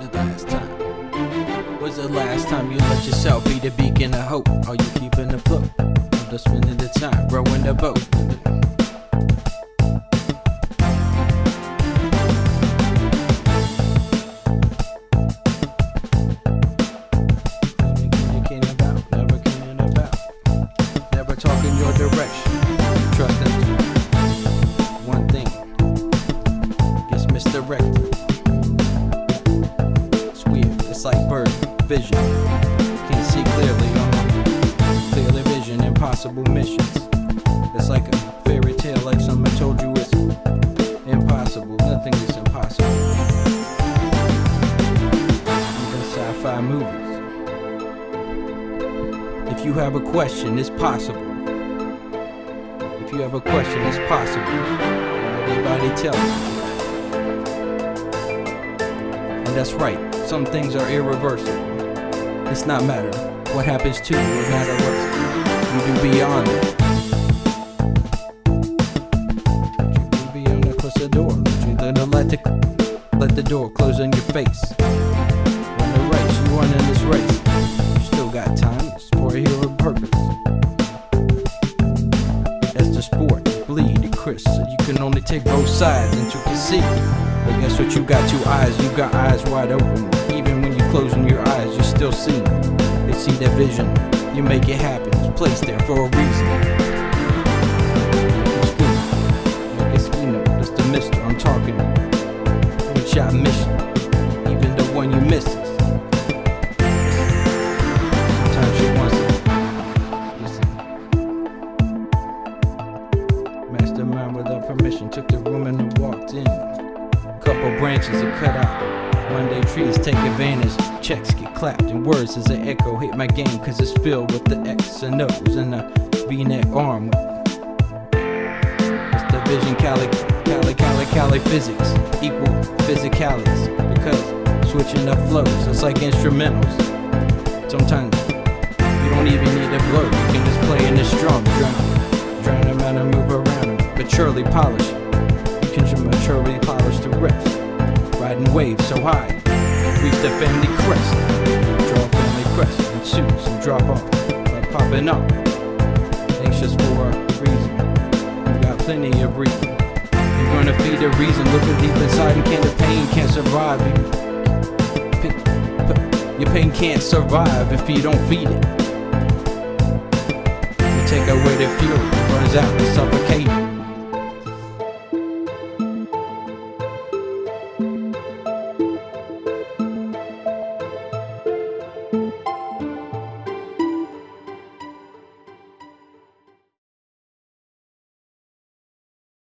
last time? Was the last time you let yourself be the beacon of hope? Are you keeping afloat? I'm just spending the time, rowing the boat. It's like bird vision. Can't see clearly on clearly vision. Impossible missions. It's like a fairy tale, like someone told you it's impossible. Nothing is impossible. Even sci-fi movies. If you have a question, it's possible. If you have a question, it's possible. Everybody tell you. That's right, some things are irreversible. It's not matter what happens to you, it matter what you do beyond it. You do beyond it, close the door. You gonna let the let the door close on your face. Run the race, you run in this race. You still got time, it's for a hero purpose. As the sport bleed to Chris, you can only take both sides and you can see. But guess what? You got two eyes, you got eyes wide open. Even when you're closing your eyes, you still see. They see that vision, you make it happen. It's placed there for a reason. The I'm talking. Shot mission, even the one you miss. Sometimes wants it. Mastermind without permission took the room and walked in. Couple branches are cut out. One day trees take advantage. Checks get clapped and words as an echo hit my game cause it's filled with the X and O's and a V-neck arm. It's the vision Cali, Cali, Cali, Cali physics equal physicalities because switching up flows it's like instrumentals. Sometimes you don't even need a blow. You can just play in the strum, drown, drown them out and move around. Maturely polish. You can maturely polish the rest. Riding waves so high, reach the family crest. Draw family crest and shoots and drop off like popping up. Anxious for a reason. Got plenty of reason. You're gonna feed a reason. Looking deep inside and can't the pain can't survive. You, your pain can't survive if you don't feed it. You take away the fuel, burns out and suffocates.